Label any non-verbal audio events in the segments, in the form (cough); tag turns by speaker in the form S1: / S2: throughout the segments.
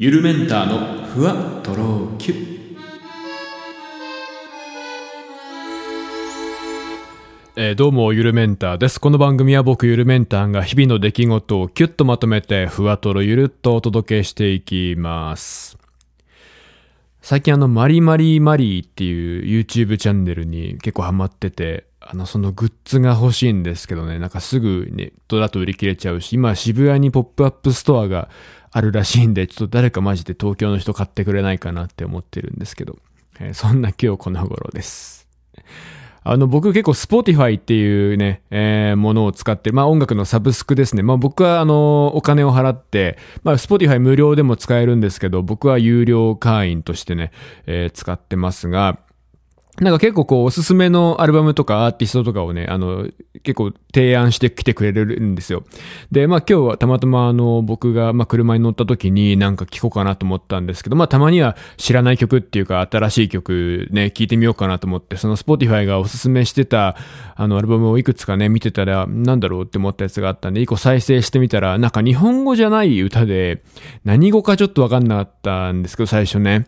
S1: ゆるメンターのふわとろキュッ
S2: えーどうも、ゆるメンターです。この番組は僕、ゆるメンターが日々の出来事をキュッとまとめて、ふわとろゆるっとお届けしていきます。最近あの、マリマリマリーっていう YouTube チャンネルに結構ハマってて、あの、そのグッズが欲しいんですけどね、なんかすぐネットだと売り切れちゃうし、今渋谷にポップアップストアがあるらしいんで、ちょっと誰かマジで東京の人買ってくれないかなって思ってるんですけど、えーそんな今日この頃です。あの、僕結構 Spotify っていうね、えーものを使って、まあ音楽のサブスクですね。まあ僕はあの、お金を払って、まあ Spotify 無料でも使えるんですけど、僕は有料会員としてね、えー使ってますが、なんか結構こうおすすめのアルバムとかアーティストとかをね、あの、結構提案してきてくれるんですよ。で、まあ今日はたまたまあの、僕がまあ車に乗った時になんか聴こうかなと思ったんですけど、まあたまには知らない曲っていうか新しい曲ね、聴いてみようかなと思って、その Spotify がおすすめしてたあのアルバムをいくつかね、見てたらなんだろうって思ったやつがあったんで、一個再生してみたら、なんか日本語じゃない歌で、何語かちょっとわかんなかったんですけど、最初ね。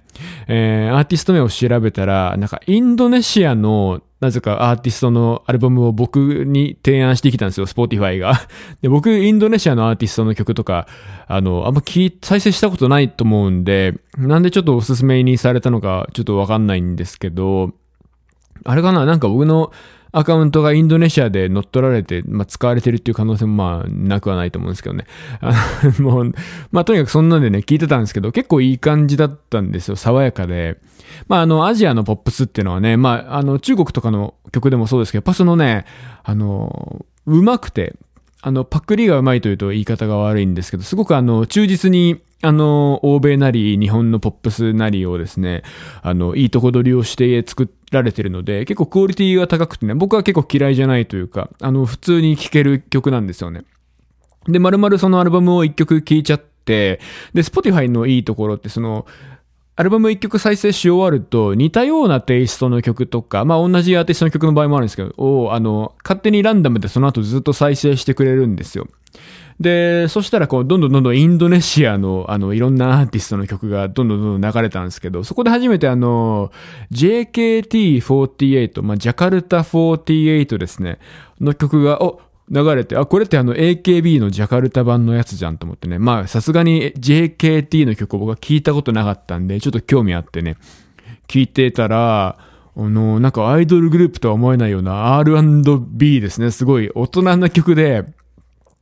S2: えー、アーティスト名を調べたら、なんかインドネシアの、なぜかアーティストのアルバムを僕に提案してきたんですよ、Spotify が。(laughs) で、僕、インドネシアのアーティストの曲とか、あの、あんま聞い、再生したことないと思うんで、なんでちょっとおすすめにされたのか、ちょっとわかんないんですけど、あれかななんか僕のアカウントがインドネシアで乗っ取られて、まあ、使われてるっていう可能性もまあ、なくはないと思うんですけどね。あの (laughs) もう、まあ、とにかくそんなんでね、聞いてたんですけど、結構いい感じだったんですよ。爽やかで。まあ、あの、アジアのポップスっていうのはね、まあ、あの、中国とかの曲でもそうですけど、やっぱそのね、あの、うまくて、あの、パクリがうまいというと言い方が悪いんですけど、すごくあの、忠実に、あの、欧米なり、日本のポップスなりをですね、あの、いいとこ取りをして作られてるので、結構クオリティが高くてね、僕は結構嫌いじゃないというか、あの、普通に聴ける曲なんですよね。で、まるまるそのアルバムを一曲聴いちゃって、で、Spotify のいいところって、その、アルバム一曲再生し終わると、似たようなテイストの曲とか、まあ同じアーティストの曲の場合もあるんですけど、を、あの、勝手にランダムでその後ずっと再生してくれるんですよ。で、そしたらこう、どんどんどんどんインドネシアの、あの、いろんなアーティストの曲がどんどんどんどん流れたんですけど、そこで初めてあの、JKT48、まあ、ジャカルタ48ですね、の曲が、お、流れて、あ、これってあの AKB のジャカルタ版のやつじゃんと思ってね。まあ、さすがに JKT の曲を僕は聞いたことなかったんで、ちょっと興味あってね、聞いてたら、あの、なんかアイドルグループとは思えないような R&B ですね。すごい大人な曲で、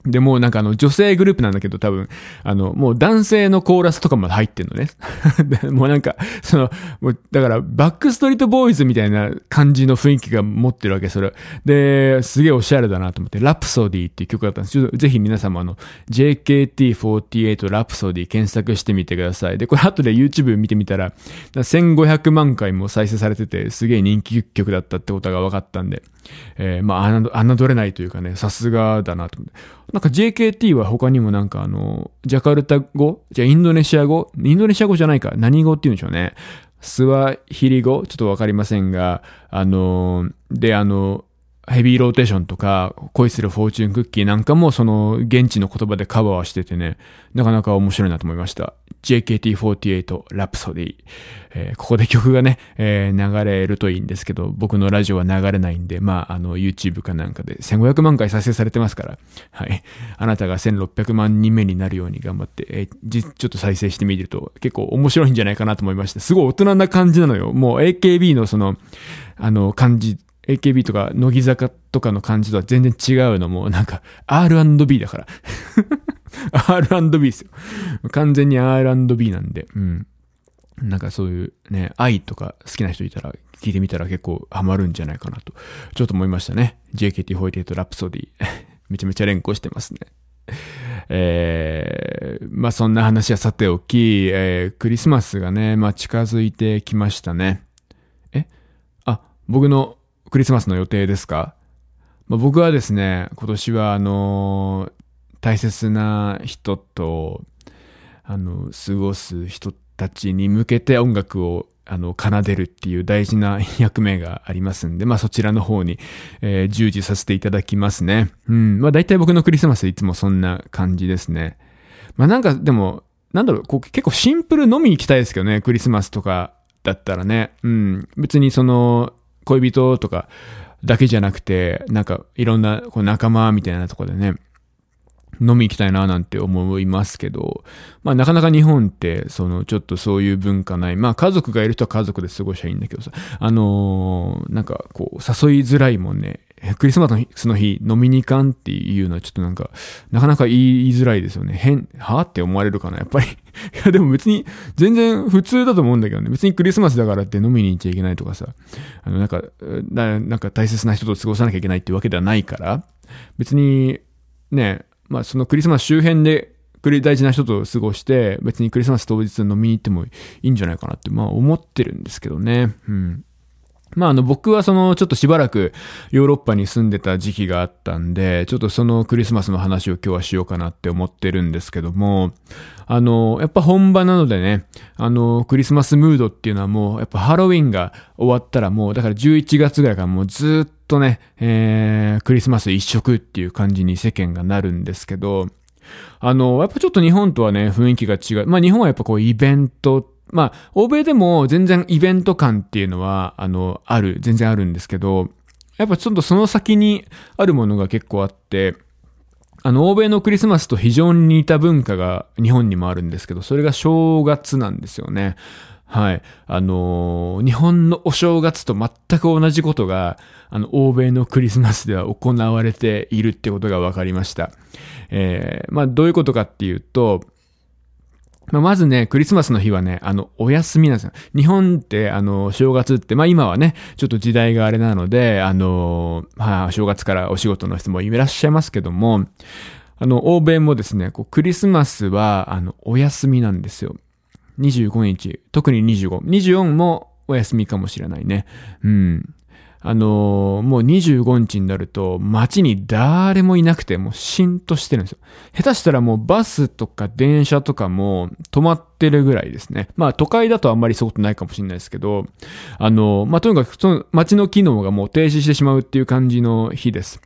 S2: で、もうなんかあの女性グループなんだけど多分、あの、もう男性のコーラスとかまで入ってんのね。(laughs) もうなんか、その、もうだからバックストリートボーイズみたいな感じの雰囲気が持ってるわけ、それ。で、すげえおしゃれだなと思って、ラプソディっていう曲だったんです。ちょっとぜひ皆様あの、JKT48 ラプソディ検索してみてください。で、これ後で YouTube 見てみたら、1500万回も再生されてて、すげえ人気曲だったってことが分かったんで、えー、まあ、侮れないというかね、さすがだなと思って。なんか JKT は他にもなんかあの、ジャカルタ語？じゃあインドネシア語？インドネシア語じゃないか。何語って言うんでしょうね。スワヒリ語？ちょっとわかりませんが、あの、で、あの、ヘビーローテーションとか、恋するフォーチュンクッキーなんかもその現地の言葉でカバーしててね、なかなか面白いなと思いました。JKT48 ラプソディ、えーここで曲がね、えー流れるといいんですけど、僕のラジオは流れないんで、まあ、あの、YouTube かなんかで1500万回再生されてますから、はい。あなたが1600万人目になるように頑張って、えーちょっと再生してみると結構面白いんじゃないかなと思いました。すごい大人な感じなのよ。もう AKB のその、あの、感じ、AKB とか乃木坂とかの感じとは全然違うのもなんか R&B だから。(laughs) R&B ですよ。完全に R&B なんで。うん。なんかそういうね愛とか好きな人いたら聞いてみたら結構ハマるんじゃないかなと。ちょっと思いましたね。JKT48 ラプソディ。(laughs) めちゃめちゃ連呼してますね。えー、まあそんな話はさておき、えークリスマスがね、まあ近づいてきましたね。え？あ、僕のクリスマスの予定ですか、まあ、僕はですね、今年はあの大切な人と、あの、過ごす人たちに向けて音楽をあの、奏でるっていう大事な (laughs) 役目がありますんで、まあそちらの方に、えー従事させていただきますね。うん。まあ大体僕のクリスマスいつもそんな感じですね。まあなんかでも、なんだろう、こう結構シンプル飲み行きたいですけどね、クリスマスとかだったらね。うん。別にその、恋人とかだけじゃなくて、なんかいろんなこう仲間みたいなとこでね、飲み行きたいななんて思いますけど、まあなかなか日本って、そのちょっとそういう文化ない。まあ家族がいる人は家族で過ごしゃいいんだけどさ、あのー、なんかこう誘いづらいもんね。クリスマスの日飲みに行かんっていうのはちょっとなんか、なかなか言いづらいですよね。変、はって思われるかな、やっぱり。(laughs) いやでも別に全然普通だと思うんだけどね。別にクリスマスだからって飲みに行っちゃいけないとかさ、あのなんか、なんか大切な人と過ごさなきゃいけないっていうわけではないから、別にね、まあそのクリスマス周辺で大事な人と過ごして、別にクリスマス当日飲みに行ってもいいんじゃないかなって、まあ思ってるんですけどね。うん。まああの僕はそのちょっとしばらくヨーロッパに住んでた時期があったんで、ちょっとそのクリスマスの話を今日はしようかなって思ってるんですけども、あの、やっぱ本場なのでね、あの、クリスマスムードっていうのはもう、やっぱハロウィンが終わったらもう、だから11月ぐらいからもうずっとね、えー、クリスマス一色っていう感じに世間がなるんですけど、あの、やっぱちょっと日本とはね、雰囲気が違う。まあ日本はやっぱこうイベントまあ、欧米でも全然イベント感っていうのは、あの、ある、全然あるんですけど、やっぱちょっとその先にあるものが結構あって、あの、欧米のクリスマスと非常に似た文化が日本にもあるんですけど、それが正月なんですよね。はい。あのー、日本のお正月と全く同じことが、あの、欧米のクリスマスでは行われているってことが分かりました。えー、まあ、どういうことかっていうと、まあ、まずね、クリスマスの日はね、あの、お休みなんですよ。日本って、あの、正月って、まあ今はね、ちょっと時代があれなので、あの、まあ、正月からお仕事の人もいらっしゃいますけども、あの、欧米もですね、こうクリスマスは、あの、お休みなんですよ。25日、特に25。24もお休みかもしれないね。うん。あのー、もう25日になると街に誰もいなくてもうしんとしてるんですよ。下手したらもうバスとか電車とかも止まってるぐらいですね。まあ都会だとあんまりそういうことないかもしれないですけど、あのー、まあとにかくその街の機能がもう停止してしまうっていう感じの日です。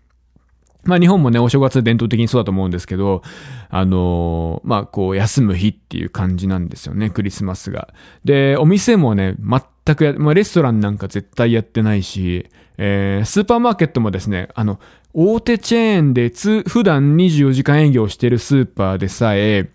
S2: まあ日本もね、お正月伝統的にそうだと思うんですけど、あのー、まあこう休む日っていう感じなんですよね、クリスマスが。で、お店もね、全くや、まあレストランなんか絶対やってないし、えー、スーパーマーケットもですね、あの、大手チェーンで、普段24時間営業してるスーパーでさえ、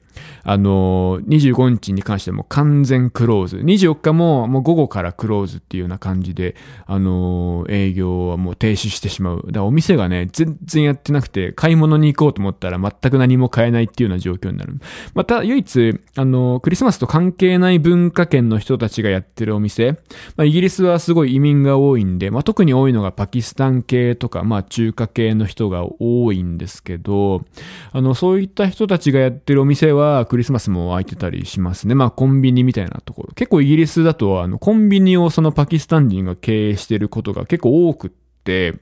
S2: あの、25日に関しても完全クローズ。24日ももう午後からクローズっていうような感じで、あの、営業はもう停止してしまう。だからお店がね、全然やってなくて、買い物に行こうと思ったら全く何も買えないっていうような状況になる。また、唯一、あの、クリスマスと関係ない文化圏の人たちがやってるお店、まあ、イギリスはすごい移民が多いんで、まあ、特に多いのがパキスタン系とか、まあ、中華系の人が多いんですけど、あの、そういった人たちがやってるお店は、クリスマスも空いてたりしますね。まあコンビニみたいなところ。結構イギリスだとあのコンビニをそのパキスタン人が経営してることが結構多くって、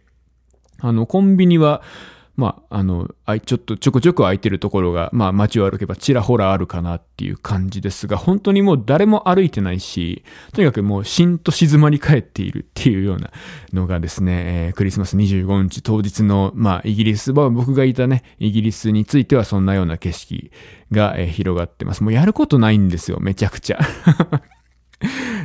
S2: あのコンビニはまあ、あの、ちょっとちょこちょこ空いてるところが、まあ街を歩けばちらほらあるかなっていう感じですが、本当にもう誰も歩いてないし、とにかくもうしんと静まり返っているっていうようなのがですね、えー、クリスマス25日当日の、まあイギリス、まあ僕がいたね、イギリスについてはそんなような景色が、えー、広がってます。もうやることないんですよ、めちゃくちゃ。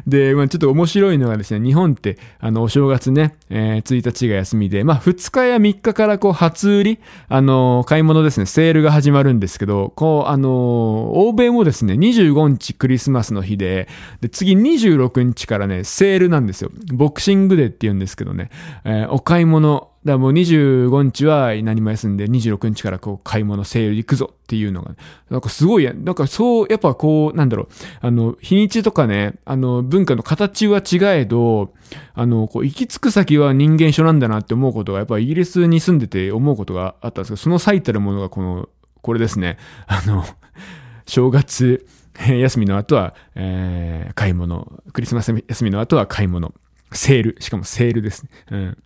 S2: で、まあちょっと面白いのがですね、日本って、あの、お正月ね、えー、1日が休みで、まあ2日や3日からこう、初売り、あの、買い物ですね、セールが始まるんですけど、こう、あの、欧米もですね、25日クリスマスの日で、で、次26日からね、セールなんですよ。ボクシングデーって言うんですけどね、えー、お買い物、だからもう25日は何も休んで26日からこう買い物セール行くぞっていうのが、なんかすごいや、なんかそう、やっぱこう、なんだろう、あの、日にちとかね、あの、文化の形は違えど、あの、こう、行き着く先は人間一緒なんだなって思うことが、やっぱイギリスに住んでて思うことがあったんですけど、その最たるものがこの、これですね、あの、正月、(laughs) 休みの後は、えー、買い物。クリスマス休みの後は買い物。セール。しかもセールですね。うん。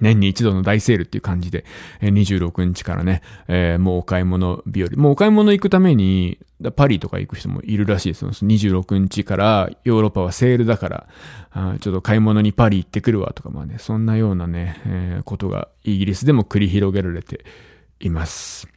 S2: 年に一度の大セールっていう感じで、26日からね、えー、もうお買い物日和。もうお買い物行くために、パリとか行く人もいるらしいです。26日からヨーロッパはセールだからあ、ちょっと買い物にパリ行ってくるわとか、まあね、そんなようなね、えー、ことがイギリスでも繰り広げられています。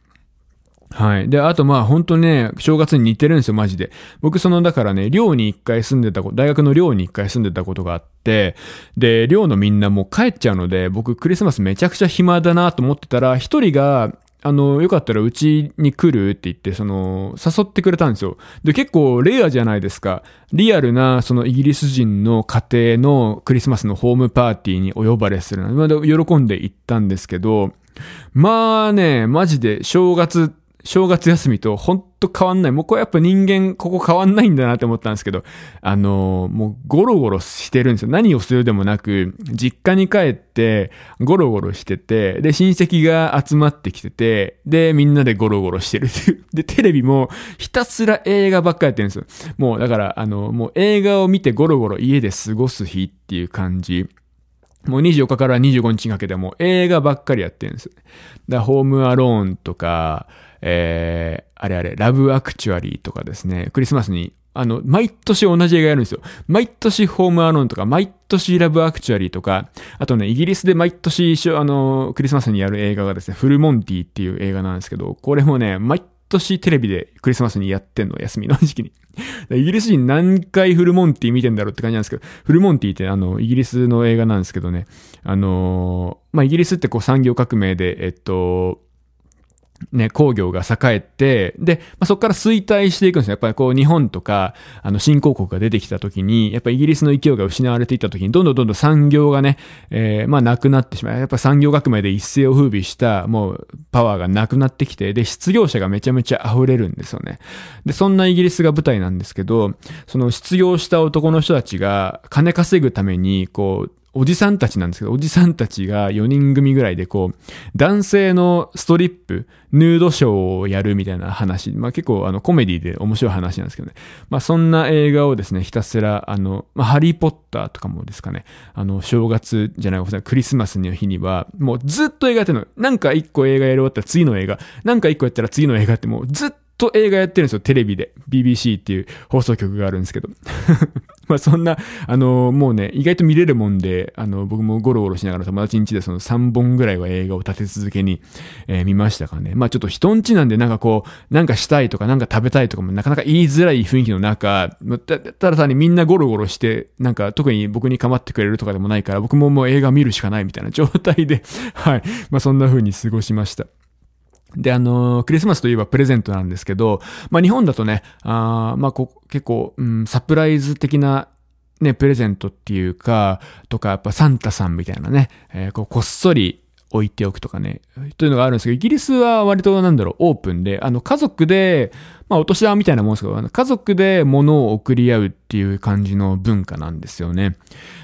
S2: はい。で、あとまあ本当ね、正月に似てるんですよ、マジで。僕その、だからね、寮に一回住んでたこ大学の寮に一回住んでたことがあって、で、寮のみんなもう帰っちゃうので、僕クリスマスめちゃくちゃ暇だなと思ってたら、一人が、あの、よかったらうちに来るって言って、その、誘ってくれたんですよ。で、結構レアじゃないですか。リアルな、そのイギリス人の家庭のクリスマスのホームパーティーにお呼ばれするの。で喜んで行ったんですけど、まあね、マジで正月、正月休みとほんと変わんない。もうこれやっぱ人間ここ変わんないんだなって思ったんですけど、あのーもうゴロゴロしてるんですよ。何をするでもなく、実家に帰ってゴロゴロしてて、で、親戚が集まってきてて、で、みんなでゴロゴロしてるっていう。で、テレビもひたすら映画ばっかやってるんですよ。もうだから、あの、もう映画を見てゴロゴロ家で過ごす日っていう感じ。もう24日から25日にかけても映画ばっかりやってるんです。だホームアローンとか、えー、あれあれ、ラブアクチュアリーとかですね、クリスマスに、あの、毎年同じ映画やるんですよ。毎年ホームアローンとか、毎年ラブアクチュアリーとか、あとね、イギリスで毎年、しょあの、クリスマスにやる映画がですね、フルモンティっていう映画なんですけど、これもね、毎年テレビでクリスマスにやってんの、休みの時期に。(laughs) イギリス人何回フルモンティ見てんだろうって感じなんですけど、フルモンティってあの、イギリスの映画なんですけどね、あのーまあ、イギリスってこう産業革命で、えっと、ね、工業が栄えて、で、まあ、そこから衰退していくんですよ。やっぱりこう日本とか、あの新興国が出てきた時に、やっぱイギリスの勢いが失われていった時に、どんどんどんどん産業がね、えー、まあなくなってしまう。やっぱ産業革命で一世を風靡した、もうパワーがなくなってきて、で、失業者がめちゃめちゃ溢れるんですよね。で、そんなイギリスが舞台なんですけど、その失業した男の人たちが金稼ぐために、こう、おじさんたちなんですけど、おじさんたちが4人組ぐらいでこう、男性のストリップ、ヌードショーをやるみたいな話。まあ結構あのコメディで面白い話なんですけどね。まあそんな映画をですね、ひたすらあの、まあハリーポッターとかもですかね、あの、正月じゃない、クリスマスの日には、もうずっと映画やってるの。なんか一個映画やり終わったら次の映画、なんか一個やったら次の映画ってもうずっと映画やってるんですよ、テレビで。BBC っていう放送局があるんですけど。(laughs) まあそんな、あの、もうね、意外と見れるもんで、あの、僕もゴロゴロしながら友達ん家でその3本ぐらいは映画を立て続けに、えー見ましたかね。まあちょっと人ん家なんでなんかこう、なんかしたいとかなんか食べたいとかもなかなか言いづらい雰囲気の中、たただ単にみんなゴロゴロして、なんか特に僕に構ってくれるとかでもないから、僕ももう映画見るしかないみたいな状態で、はい。まあそんな風に過ごしました。で、あのークリスマスといえばプレゼントなんですけど、まあ日本だとね、あまあこ結構、うん、サプライズ的なね、プレゼントっていうか、とか、やっぱサンタさんみたいなね、えーこうこっそり置いておくとかね、というのがあるんですけど、イギリスは割となんだろう、オープンで、あの、家族で、まあ、お年玉みたいなもんですけど、あの家族で物を送り合うっていう感じの文化なんですよね。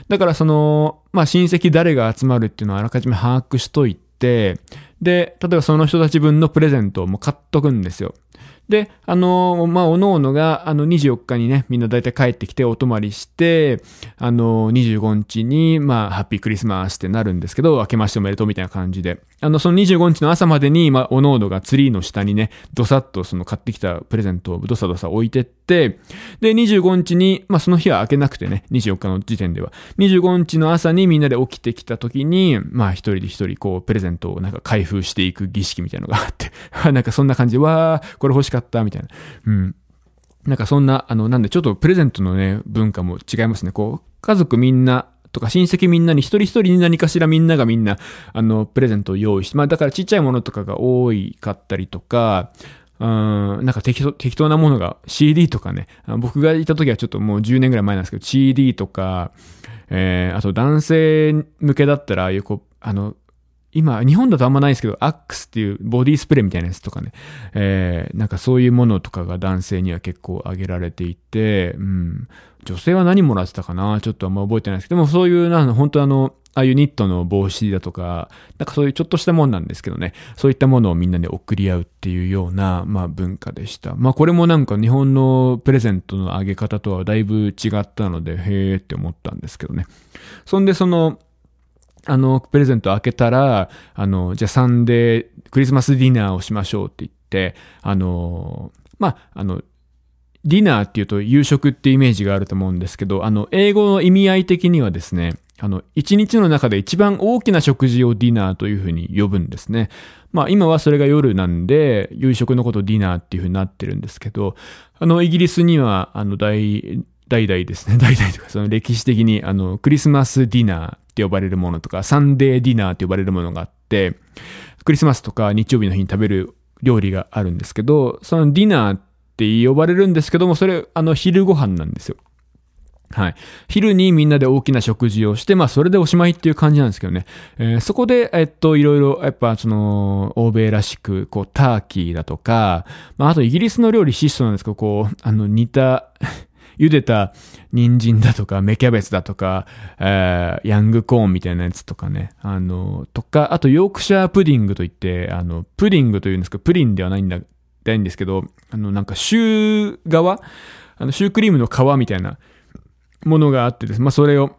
S2: だからその、まあ、親戚誰が集まるっていうのをあらかじめ把握しといて、で、例えばその人たち分のプレゼントをもう買っとくんですよ。で、あのまあ、おのおのが、あの、24日にね、みんな大体帰ってきてお泊まりして、あの25日に、まあ、ハッピークリスマスってなるんですけど、明けましておめでとうみたいな感じで、あの、その25日の朝までに、まあ、おのおのがツリーの下にね、どさっとその買ってきたプレゼントをどさどさ置いてって、で、25日に、まあ、その日は開けなくてね、24日の時点では、25日の朝にみんなで起きてきた時に、まあ、一人で一人、こう、プレゼントをなんか開封していく儀式みたいなのがあって、(laughs) なんかそんな感じで、わー、これ欲しかった、ったみたいな。うん。なんかそんな、あの、なんでちょっとプレゼントのね、文化も違いますね。こう、家族みんな、とか親戚みんなに一人一人に何かしらみんながみんな、あの、プレゼントを用意して、まあだからちっちゃいものとかが多いかったりとか、うん、なんか適当、適当なものが CD とかね、僕がいた時はちょっともう10年ぐらい前なんですけど、CD とか、えー、あと男性向けだったら、ああいうこう、あの、今、日本だとあんまないですけど、アックスっていうボディスプレーみたいなやつとかね、えー、なんかそういうものとかが男性には結構挙げられていて、うん、女性は何もらってたかな？ちょっとあんま覚えてないですけど、でもそういう、なんか本当あの、ああいうニットの帽子だとか、なんかそういうちょっとしたもんなんですけどね、そういったものをみんなで送り合うっていうような、まあ文化でした。まあこれもなんか日本のプレゼントのあげ方とはだいぶ違ったので、へーって思ったんですけどね。そんでその、あの、プレゼント開けたら、あの、じゃあサンデー、クリスマスディナーをしましょうって言って、あの、まあ、あの、ディナーっていうと夕食ってイメージがあると思うんですけど、あの、英語の意味合い的にはですね、あの、一日の中で一番大きな食事をディナーというふうに呼ぶんですね。まあ今はそれが夜なんで、夕食のことディナーっていうふうになってるんですけど、あの、イギリスには、あの、大、代々ですね、(laughs) 代々とかその歴史的にあの、クリスマスディナーって呼ばれるものとか、サンデーディナーって呼ばれるものがあって、クリスマスとか日曜日の日に食べる料理があるんですけど、そのディナーって呼ばれるんですけども、それ、あの、昼ご飯なんですよ。はい。昼にみんなで大きな食事をして、まあそれでおしまいっていう感じなんですけどね。えー、そこで、えっと、いろいろ、やっぱその、欧米らしく、こう、ターキーだとか、まああとイギリスの料理質素なんですけど、こう、あの、煮た、茹でた人参だとか、芽キャベツだとか、えー、ヤングコーンみたいなやつとかね。あの、とか、あとヨークシャープディングといって、あの、プディングというんですけど、プリンではないんだ、ないんですけど、あの、なんか、シュー側？あの、シュークリームの皮みたいなものがあってです、まあ、それを、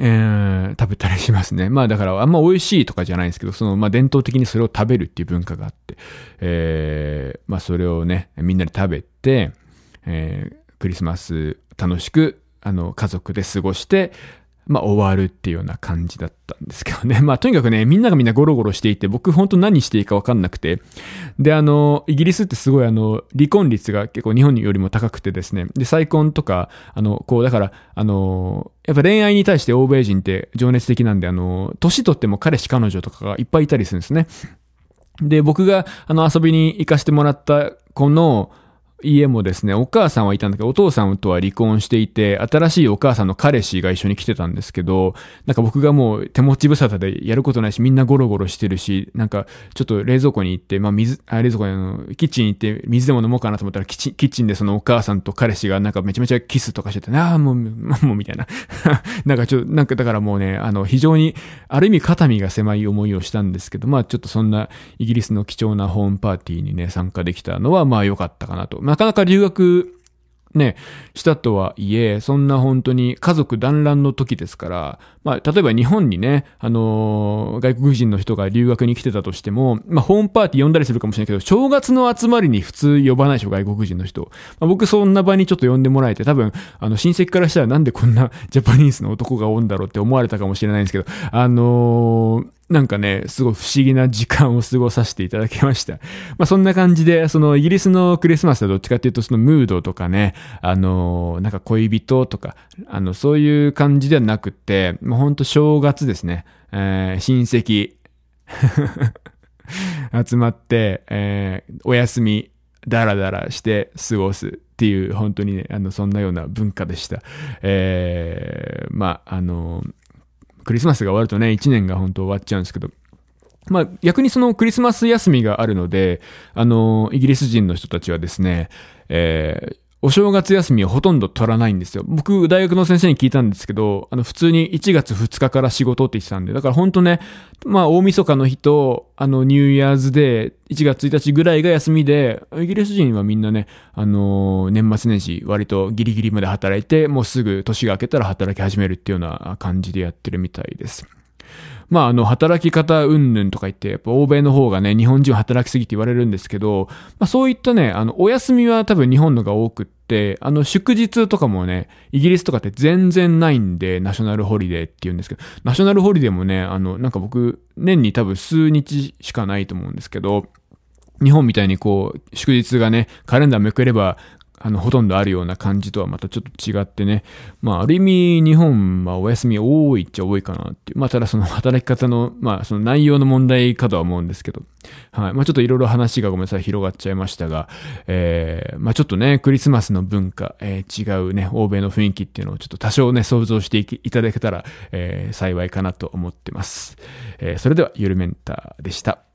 S2: えー、食べたりしますね。まあだからあんま美味しいとかじゃないんですけど、そのまあ伝統的にそれを食べるっていう文化があって、えー、まあそれをね、みんなで食べて、えー、クリスマス楽しく、あの、家族で過ごして、まあ終わるっていうような感じだったんですけどね。(laughs) まあとにかくね、みんながみんなゴロゴロしていて、僕本当何していいかわかんなくて。で、あの、イギリスってすごいあの、離婚率が結構日本よりも高くてですね。で、再婚とか、あの、こう、だから、あの、やっぱ恋愛に対して欧米人って情熱的なんで、あの、年取っても彼氏彼女とかがいっぱいいたりするんですね。で、僕が、あの、遊びに行かせてもらった子の、家もですね、お母さんはいたんだけど、お父さんとは離婚していて、新しいお母さんの彼氏が一緒に来てたんですけど、なんか僕がもう手持ち無沙汰でやることないし、みんなゴロゴロしてるし、なんかちょっと冷蔵庫に行って、まあ水、あ冷蔵庫にあの、キッチン行って水でも飲もうかなと思ったら、キッチン、キッチンでそのお母さんと彼氏がなんかめちゃめちゃキスとかしてて、ああ、もう、もう、みたいな。(laughs) なんかちょっと、なんかだからもうね、あの、非常に、ある意味肩身が狭い思いをしたんですけど、まあちょっとそんなイギリスの貴重なホームパーティーにね、参加できたのは、まあ良かったかなと。なかなか留学ね、したとはいえ、そんな本当に家族団らんの時ですから、まあ、例えば日本にね、あのー、外国人の人が留学に来てたとしても、まあ、ホームパーティー呼んだりするかもしれないけど、正月の集まりに普通呼ばないでしょ、外国人の人。まあ、僕そんな場にちょっと呼んでもらえて、多分、あの、親戚からしたらなんでこんなジャパニーズの男がおんだろうって思われたかもしれないんですけど、あのーなんかね、すごい不思議な時間を過ごさせていただきました。まあそんな感じで、そのイギリスのクリスマスはどっちかっていうとそのムードとかね、あの、なんか恋人とか、あの、そういう感じではなくて、もうほんと正月ですね。えー、親戚 (laughs) 集まって、えー、お休み、ダラダラして過ごすっていう、本当にね、あの、そんなような文化でした。えー、まあ、あの、クリスマスが終わるとね、1年が本当終わっちゃうんですけど、まあ逆にそのクリスマス休みがあるので、あの、イギリス人の人たちはですね、えー、お正月休みをほとんど取らないんですよ。僕、大学の先生に聞いたんですけど、あの、普通に1月2日から仕事って言ってたんで、だから本当ね、まあ、大晦日の日と、あの、ニューイヤーズで、1月1日ぐらいが休みで、イギリス人はみんなね、あのー、年末年始、割とギリギリまで働いて、もうすぐ年が明けたら働き始めるっていうような感じでやってるみたいです。まあ、あの、働き方云々とか言って、やっぱ欧米の方がね、日本人は働きすぎて言われるんですけど、まあそういったね、あの、お休みは多分日本のが多くって、あの、祝日とかもね、イギリスとかって全然ないんで、ナショナルホリデーって言うんですけど、ナショナルホリデーもね、あの、なんか僕、年に多分数日しかないと思うんですけど、日本みたいにこう、祝日がね、カレンダーめくればあの、ほとんどあるような感じとはまたちょっと違ってね。まあ、ある意味、日本はお休み多いっちゃ多いかなっていう。まあ、ただその働き方の、まあ、その内容の問題かとは思うんですけど。はい。まあ、ちょっといろいろ話がごめんなさい、広がっちゃいましたが、えー、まあ、ちょっとね、クリスマスの文化、えー、違うね、欧米の雰囲気っていうのをちょっと多少ね、想像していただけたら、えー、幸いかなと思ってます。えー、それでは、ゆるメンターでした。